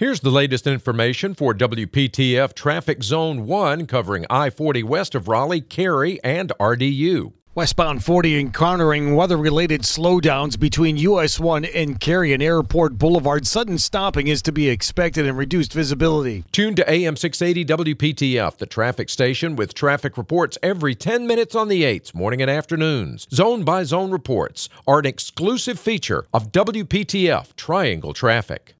Here's the latest information for WPTF Traffic Zone 1 covering I 40 west of Raleigh, Cary, and RDU. Westbound 40 encountering weather related slowdowns between US 1 and Cary and Airport Boulevard. Sudden stopping is to be expected and reduced visibility. Tune to AM 680 WPTF, the traffic station with traffic reports every 10 minutes on the 8s, morning and afternoons. Zone by zone reports are an exclusive feature of WPTF Triangle Traffic.